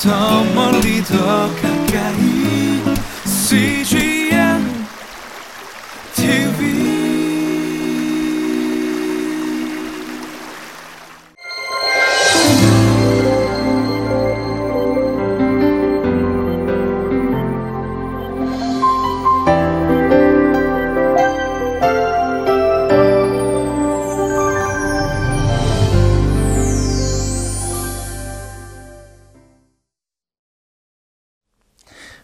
더 멀리 더 가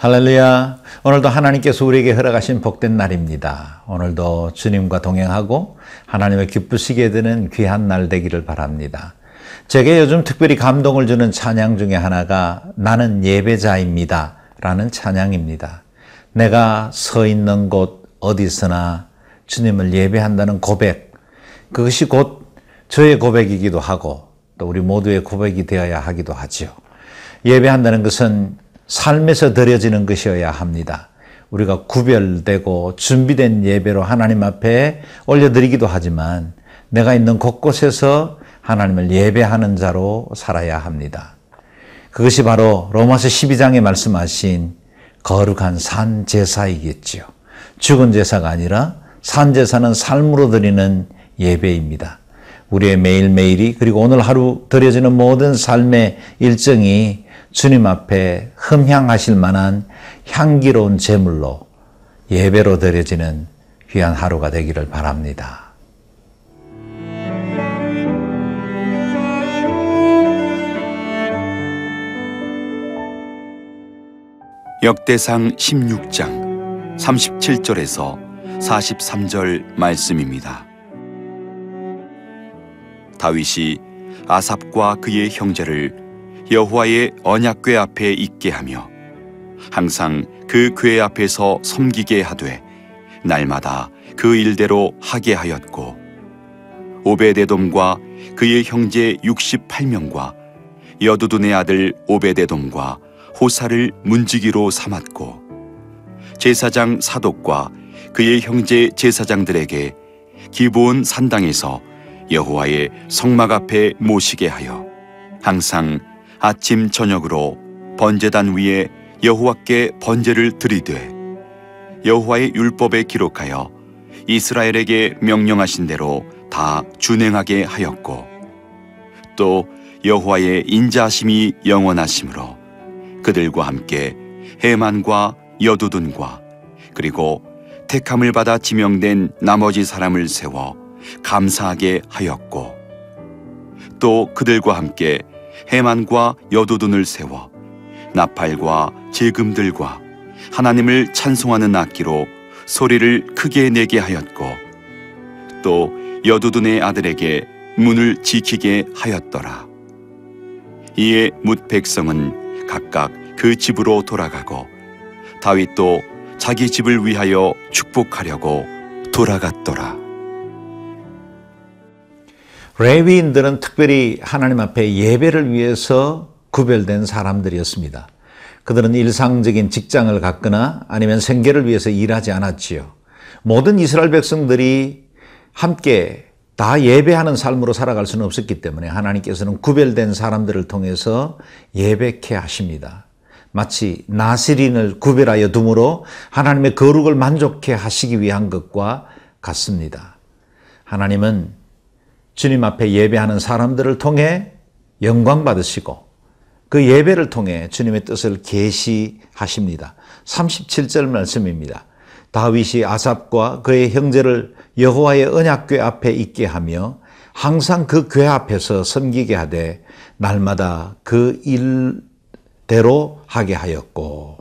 할렐루야. 오늘도 하나님께서 우리에게 허락하신 복된 날입니다. 오늘도 주님과 동행하고 하나님을 기쁘시게 되는 귀한 날 되기를 바랍니다. 제게 요즘 특별히 감동을 주는 찬양 중에 하나가 나는 예배자입니다. 라는 찬양입니다. 내가 서 있는 곳 어디서나 주님을 예배한다는 고백. 그것이 곧 저의 고백이기도 하고 또 우리 모두의 고백이 되어야 하기도 하지요. 예배한다는 것은 삶에서 드려지는 것이어야 합니다. 우리가 구별되고 준비된 예배로 하나님 앞에 올려드리기도 하지만 내가 있는 곳곳에서 하나님을 예배하는 자로 살아야 합니다. 그것이 바로 로마서 12장에 말씀하신 거룩한 산 제사이겠지요. 죽은 제사가 아니라 산 제사는 삶으로 드리는 예배입니다. 우리의 매일매일이 그리고 오늘 하루 드려지는 모든 삶의 일정이 주님 앞에 흠향하실 만한 향기로운 제물로 예배로 드려지는 귀한 하루가 되기를 바랍니다. 역대상 16장 37절에서 43절 말씀입니다. 다윗이 아삽과 그의 형제를 여호와의 언약궤 앞에 있게 하며 항상 그 궤 앞에서 섬기게 하되 날마다 그 일대로 하게 하였고 오베데돔과 그의 형제 68명과 여두둔의 아들 오베데돔과 호사를 문지기로 삼았고 제사장 사독과 그의 형제 제사장들에게 기브온 산당에서 여호와의 성막 앞에 모시게 하여 항상 아침 저녁으로 번제단 위에 여호와께 번제를 드리되 여호와의 율법에 기록하여 이스라엘에게 명령하신 대로 다 준행하게 하였고 또 여호와의 인자하심이 영원하심으로 그들과 함께 해만과 여두둔과 그리고 택함을 받아 지명된 나머지 사람을 세워 감사하게 하였고 또 그들과 함께 해만과 여두둔을 세워 나팔과 제금들과 하나님을 찬송하는 악기로 소리를 크게 내게 하였고 또 여두둔의 아들에게 문을 지키게 하였더라. 이에 뭇 백성은 각각 그 집으로 돌아가고 다윗도 자기 집을 위하여 축복하려고 돌아갔더라. 레위인들은 특별히 하나님 앞에 예배를 위해서 구별된 사람들이었습니다. 그들은 일상적인 직장을 갖거나 아니면 생계를 위해서 일하지 않았지요. 모든 이스라엘 백성들이 함께 다 예배하는 삶으로 살아갈 수는 없었기 때문에 하나님께서는 구별된 사람들을 통해서 예배케 하십니다. 마치 나시린을 구별하여 둠으로 하나님의 거룩을 만족해 하시기 위한 것과 같습니다. 하나님은 주님 앞에 예배하는 사람들을 통해 영광 받으시고 그 예배를 통해 주님의 뜻을 계시하십니다. 37절 말씀입니다. 다윗이 아삽과 그의 형제를 여호와의 언약궤 앞에 있게 하며 항상 그 궤 앞에서 섬기게 하되 날마다 그 일대로 하게 하였고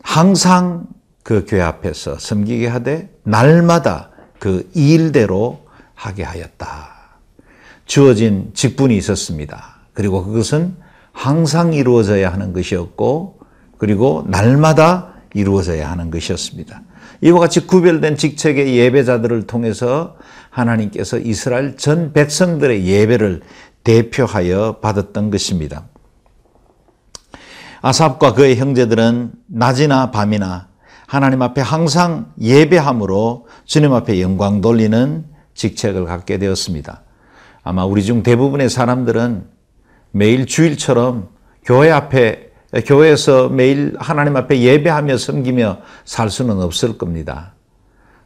항상 그 궤 앞에서 섬기게 하되 날마다 그 일대로 하게 하였다. 주어진 직분이 있었습니다. 그리고 그것은 항상 이루어져야 하는 것이었고, 그리고 날마다 이루어져야 하는 것이었습니다. 이와 같이 구별된 직책의 예배자들을 통해서 하나님께서 이스라엘 전 백성들의 예배를 대표하여 받았던 것입니다. 아삽과 그의 형제들은 낮이나 밤이나 하나님 앞에 항상 예배함으로 주님 앞에 영광 돌리는 직책을 갖게 되었습니다. 아마 우리 중 대부분의 사람들은 매일 주일처럼 교회 앞에 교회에서 매일 하나님 앞에 예배하며 섬기며 살 수는 없을 겁니다.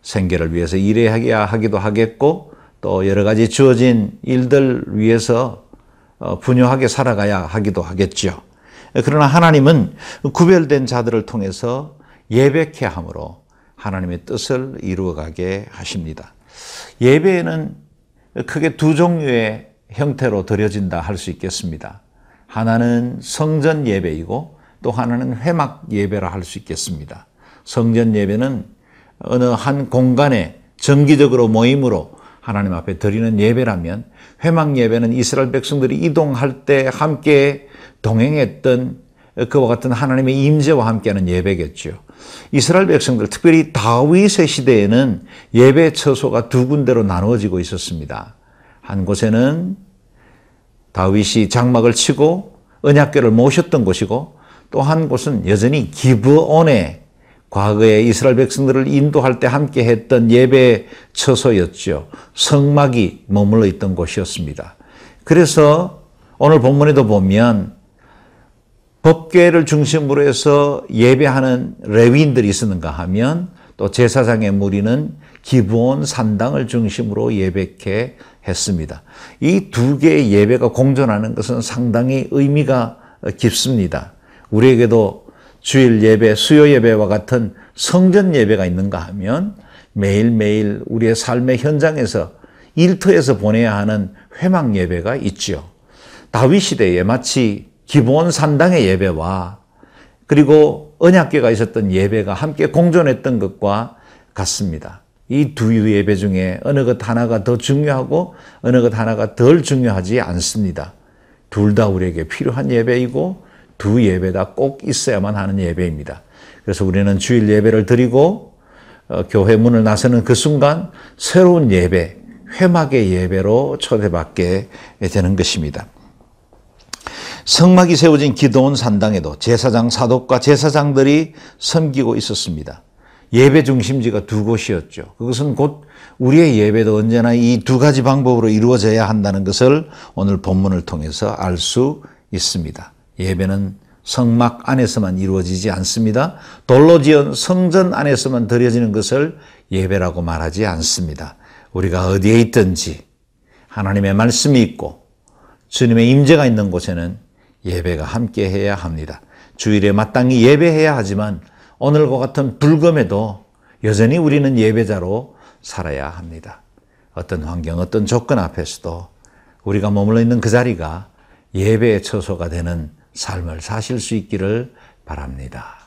생계를 위해서 일해야 하기도 하겠고 또 여러 가지 주어진 일들 위해서 어, 분유하게 살아가야 하기도 하겠죠. 그러나 하나님은 구별된 자들을 통해서 예배케 함으로 하나님의 뜻을 이루어가게 하십니다. 예배는 크게 두 종류의 형태로 드려진다 할 수 있겠습니다. 하나는 성전 예배이고 또 하나는 회막 예배라 할 수 있겠습니다. 성전 예배는 어느 한 공간에 정기적으로 모임으로 하나님 앞에 드리는 예배라면 회막 예배는 이스라엘 백성들이 이동할 때 함께 동행했던 그와 같은 하나님의 임재와 함께하는 예배겠죠. 이스라엘 백성들, 특별히 다윗의 시대에는 예배 처소가 두 군데로 나누어지고 있었습니다. 한 곳에는 다윗이 장막을 치고 언약궤를 모셨던 곳이고 또 한 곳은 여전히 기브온에 과거에 이스라엘 백성들을 인도할 때 함께 했던 예배 처소였죠. 성막이 머물러 있던 곳이었습니다. 그래서 오늘 본문에도 보면 법궤를 중심으로 해서 예배하는 레위인들이 있었는가 하면 또 제사장의 무리는 기브온 산당을 중심으로 예배케 했습니다. 이 두 개의 예배가 공존하는 것은 상당히 의미가 깊습니다. 우리에게도 주일 예배, 수요 예배와 같은 성전 예배가 있는가 하면 매일매일 우리의 삶의 현장에서 일터에서 보내야 하는 회막 예배가 있죠. 다윗 시대에 마치 기본 산당의 예배와 그리고 언약궤가 있었던 예배가 함께 공존했던 것과 같습니다. 이 두 예배 중에 어느 것 하나가 더 중요하고 어느 것 하나가 덜 중요하지 않습니다. 둘 다 우리에게 필요한 예배이고 두 예배 다 꼭 있어야만 하는 예배입니다. 그래서 우리는 주일 예배를 드리고 어, 교회 문을 나서는 그 순간 새로운 예배, 회막의 예배로 초대받게 되는 것입니다. 성막이 세워진 기도원 산당에도 제사장 사독과 제사장들이 섬기고 있었습니다. 예배 중심지가 두 곳이었죠. 그것은 곧 우리의 예배도 언제나 이 두 가지 방법으로 이루어져야 한다는 것을 오늘 본문을 통해서 알 수 있습니다. 예배는 성막 안에서만 이루어지지 않습니다. 돌로 지은 성전 안에서만 드려지는 것을 예배라고 말하지 않습니다. 우리가 어디에 있든지 하나님의 말씀이 있고 주님의 임재가 있는 곳에는 예배가 함께 해야 합니다. 주일에 마땅히 예배해야 하지만 오늘과 같은 불금에도 여전히 우리는 예배자로 살아야 합니다. 어떤 환경, 어떤 조건 앞에서도 우리가 머물러 있는 그 자리가 예배의 처소가 되는 삶을 사실 수 있기를 바랍니다.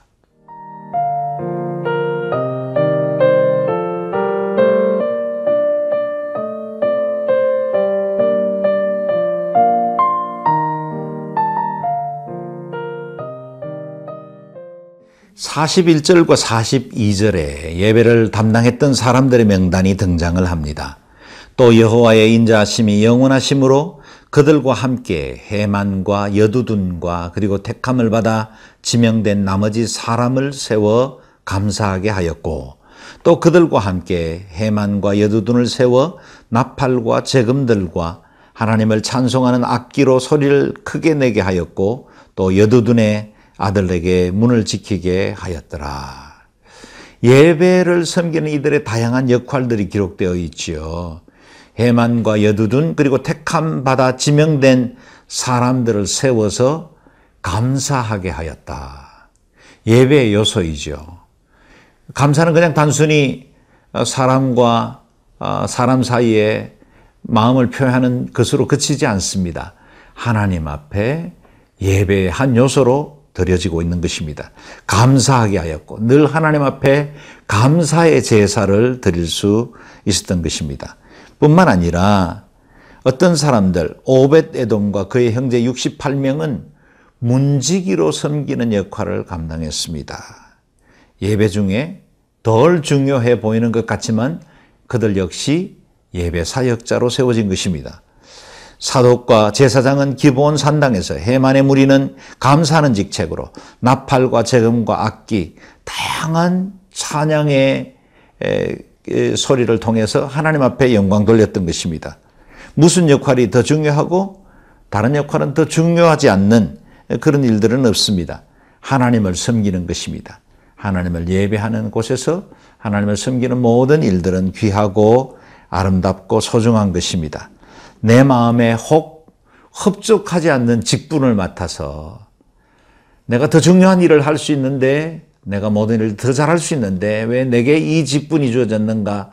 41절과 42절에 예배를 담당했던 사람들의 명단이 등장을 합니다. 또 여호와의 인자하심이 영원하심으로 그들과 함께 해만과 여두둔과 그리고 택함을 받아 지명된 나머지 사람을 세워 감사하게 하였고 또 그들과 함께 해만과 여두둔을 세워 나팔과 재금들과 하나님을 찬송하는 악기로 소리를 크게 내게 하였고 또 여두둔의 아들에게 문을 지키게 하였더라. 예배를 섬기는 이들의 다양한 역할들이 기록되어 있지요. 해만과 여두둔 그리고 택함 받아 지명된 사람들을 세워서 감사하게 하였다. 예배의 요소이죠. 감사는 그냥 단순히 사람과 어, 사람 사이에 마음을 표현하는 것으로 그치지 않습니다. 하나님 앞에 예배의 한 요소로 드려지고 있는 것입니다. 감사하게 하였고 늘 하나님 앞에 감사의 제사를 드릴 수 있었던 것입니다. 뿐만 아니라 어떤 사람들 오벳 에돔과 그의 형제 68명은 문지기로 섬기는 역할을 감당했습니다. 예배 중에 덜 중요해 보이는 것 같지만 그들 역시 예배 사역자로 세워진 것입니다. 사독과 제사장은 기본 산당에서 해만의 무리는 감사하는 직책으로 나팔과 재금과 악기 다양한 찬양의 소리를 통해서 하나님 앞에 영광 돌렸던 것입니다. 무슨 역할이 더 중요하고 다른 역할은 더 중요하지 않는 그런 일들은 없습니다. 하나님을 섬기는 것입니다. 하나님을 예배하는 곳에서 하나님을 섬기는 모든 일들은 귀하고 아름답고 소중한 것입니다. 내 마음에 혹 흡족하지 않는 직분을 맡아서 내가 더 중요한 일을 할 수 있는데 내가 모든 일을 더 잘할 수 있는데 왜 내게 이 직분이 주어졌는가?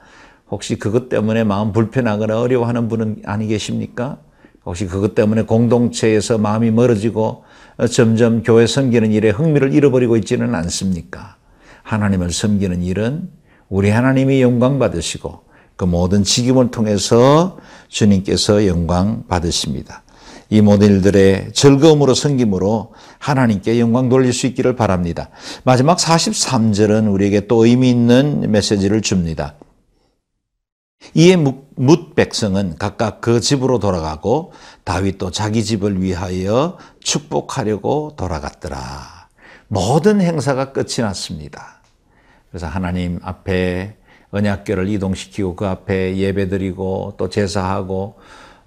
혹시 그것 때문에 마음 불편하거나 어려워하는 분은 아니 계십니까? 혹시 그것 때문에 공동체에서 마음이 멀어지고 점점 교회 섬기는 일에 흥미를 잃어버리고 있지는 않습니까? 하나님을 섬기는 일은 우리 하나님이 영광 받으시고 그 모든 직임을 통해서 주님께서 영광 받으십니다. 이 모든 일들의 즐거움으로 섬김으로 하나님께 영광 돌릴 수 있기를 바랍니다. 마지막 43절은 우리에게 또 의미 있는 메시지를 줍니다. 이에 뭇 백성은 각각 그 집으로 돌아가고 다윗도 자기 집을 위하여 축복하려고 돌아갔더라. 모든 행사가 끝이 났습니다. 그래서 하나님 앞에 언약궤를 이동시키고 그 앞에 예배드리고 또 제사하고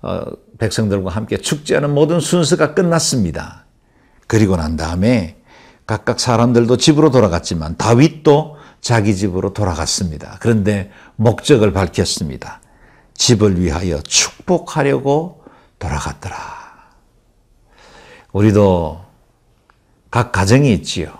어, 백성들과 함께 축제하는 모든 순서가 끝났습니다. 그리고 난 다음에 각각 사람들도 집으로 돌아갔지만 다윗도 자기 집으로 돌아갔습니다. 그런데 목적을 밝혔습니다. 집을 위하여 축복하려고 돌아갔더라. 우리도 각 가정이 있지요.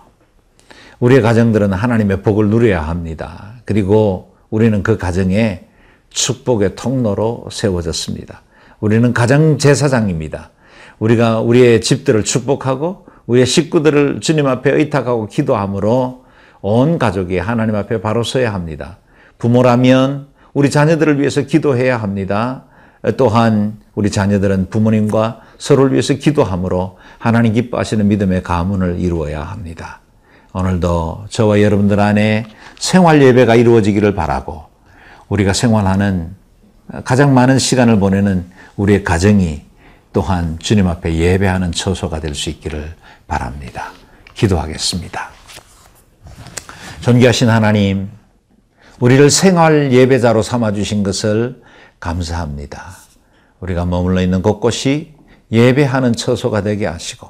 우리의 가정들은 하나님의 복을 누려야 합니다. 그리고 우리는 그 가정에 축복의 통로로 세워졌습니다. 우리는 가장 제사장입니다. 우리가 우리의 집들을 축복하고 우리의 식구들을 주님 앞에 의탁하고 기도함으로 온 가족이 하나님 앞에 바로 서야 합니다. 부모라면 우리 자녀들을 위해서 기도해야 합니다. 또한 우리 자녀들은 부모님과 서로를 위해서 기도함으로 하나님 기뻐하시는 믿음의 가문을 이루어야 합니다. 오늘도 저와 여러분들 안에 생활 예배가 이루어지기를 바라고 우리가 생활하는 가장 많은 시간을 보내는 우리의 가정이 또한 주님 앞에 예배하는 처소가 될 수 있기를 바랍니다. 기도하겠습니다. 존귀하신 하나님, 우리를 생활 예배자로 삼아주신 것을 감사합니다. 우리가 머물러 있는 곳곳이 예배하는 처소가 되게 하시고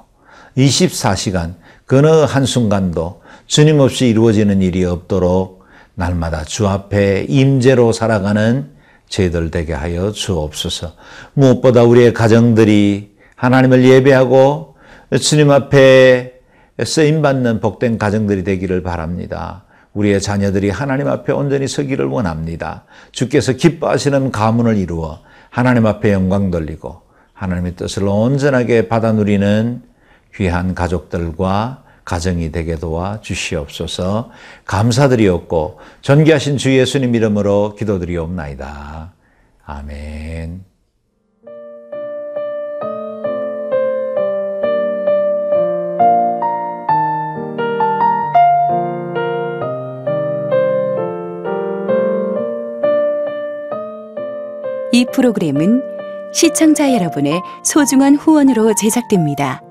24시간 그 어느 한순간도 주님 없이 이루어지는 일이 없도록 날마다 주 앞에 임재로 살아가는 저희들 되게 하여 주옵소서. 무엇보다 우리의 가정들이 하나님을 예배하고 주님 앞에 쓰임 받는 복된 가정들이 되기를 바랍니다. 우리의 자녀들이 하나님 앞에 온전히 서기를 원합니다. 주께서 기뻐하시는 가문을 이루어 하나님 앞에 영광 돌리고 하나님의 뜻을 온전하게 받아 누리는 귀한 가족들과 가정이 되게 도와 주시옵소서 감사드리옵고 전기하신 주 예수님 이름으로 기도드리옵나이다. 아멘. 이 프로그램은 시청자 여러분의 소중한 후원으로 제작됩니다.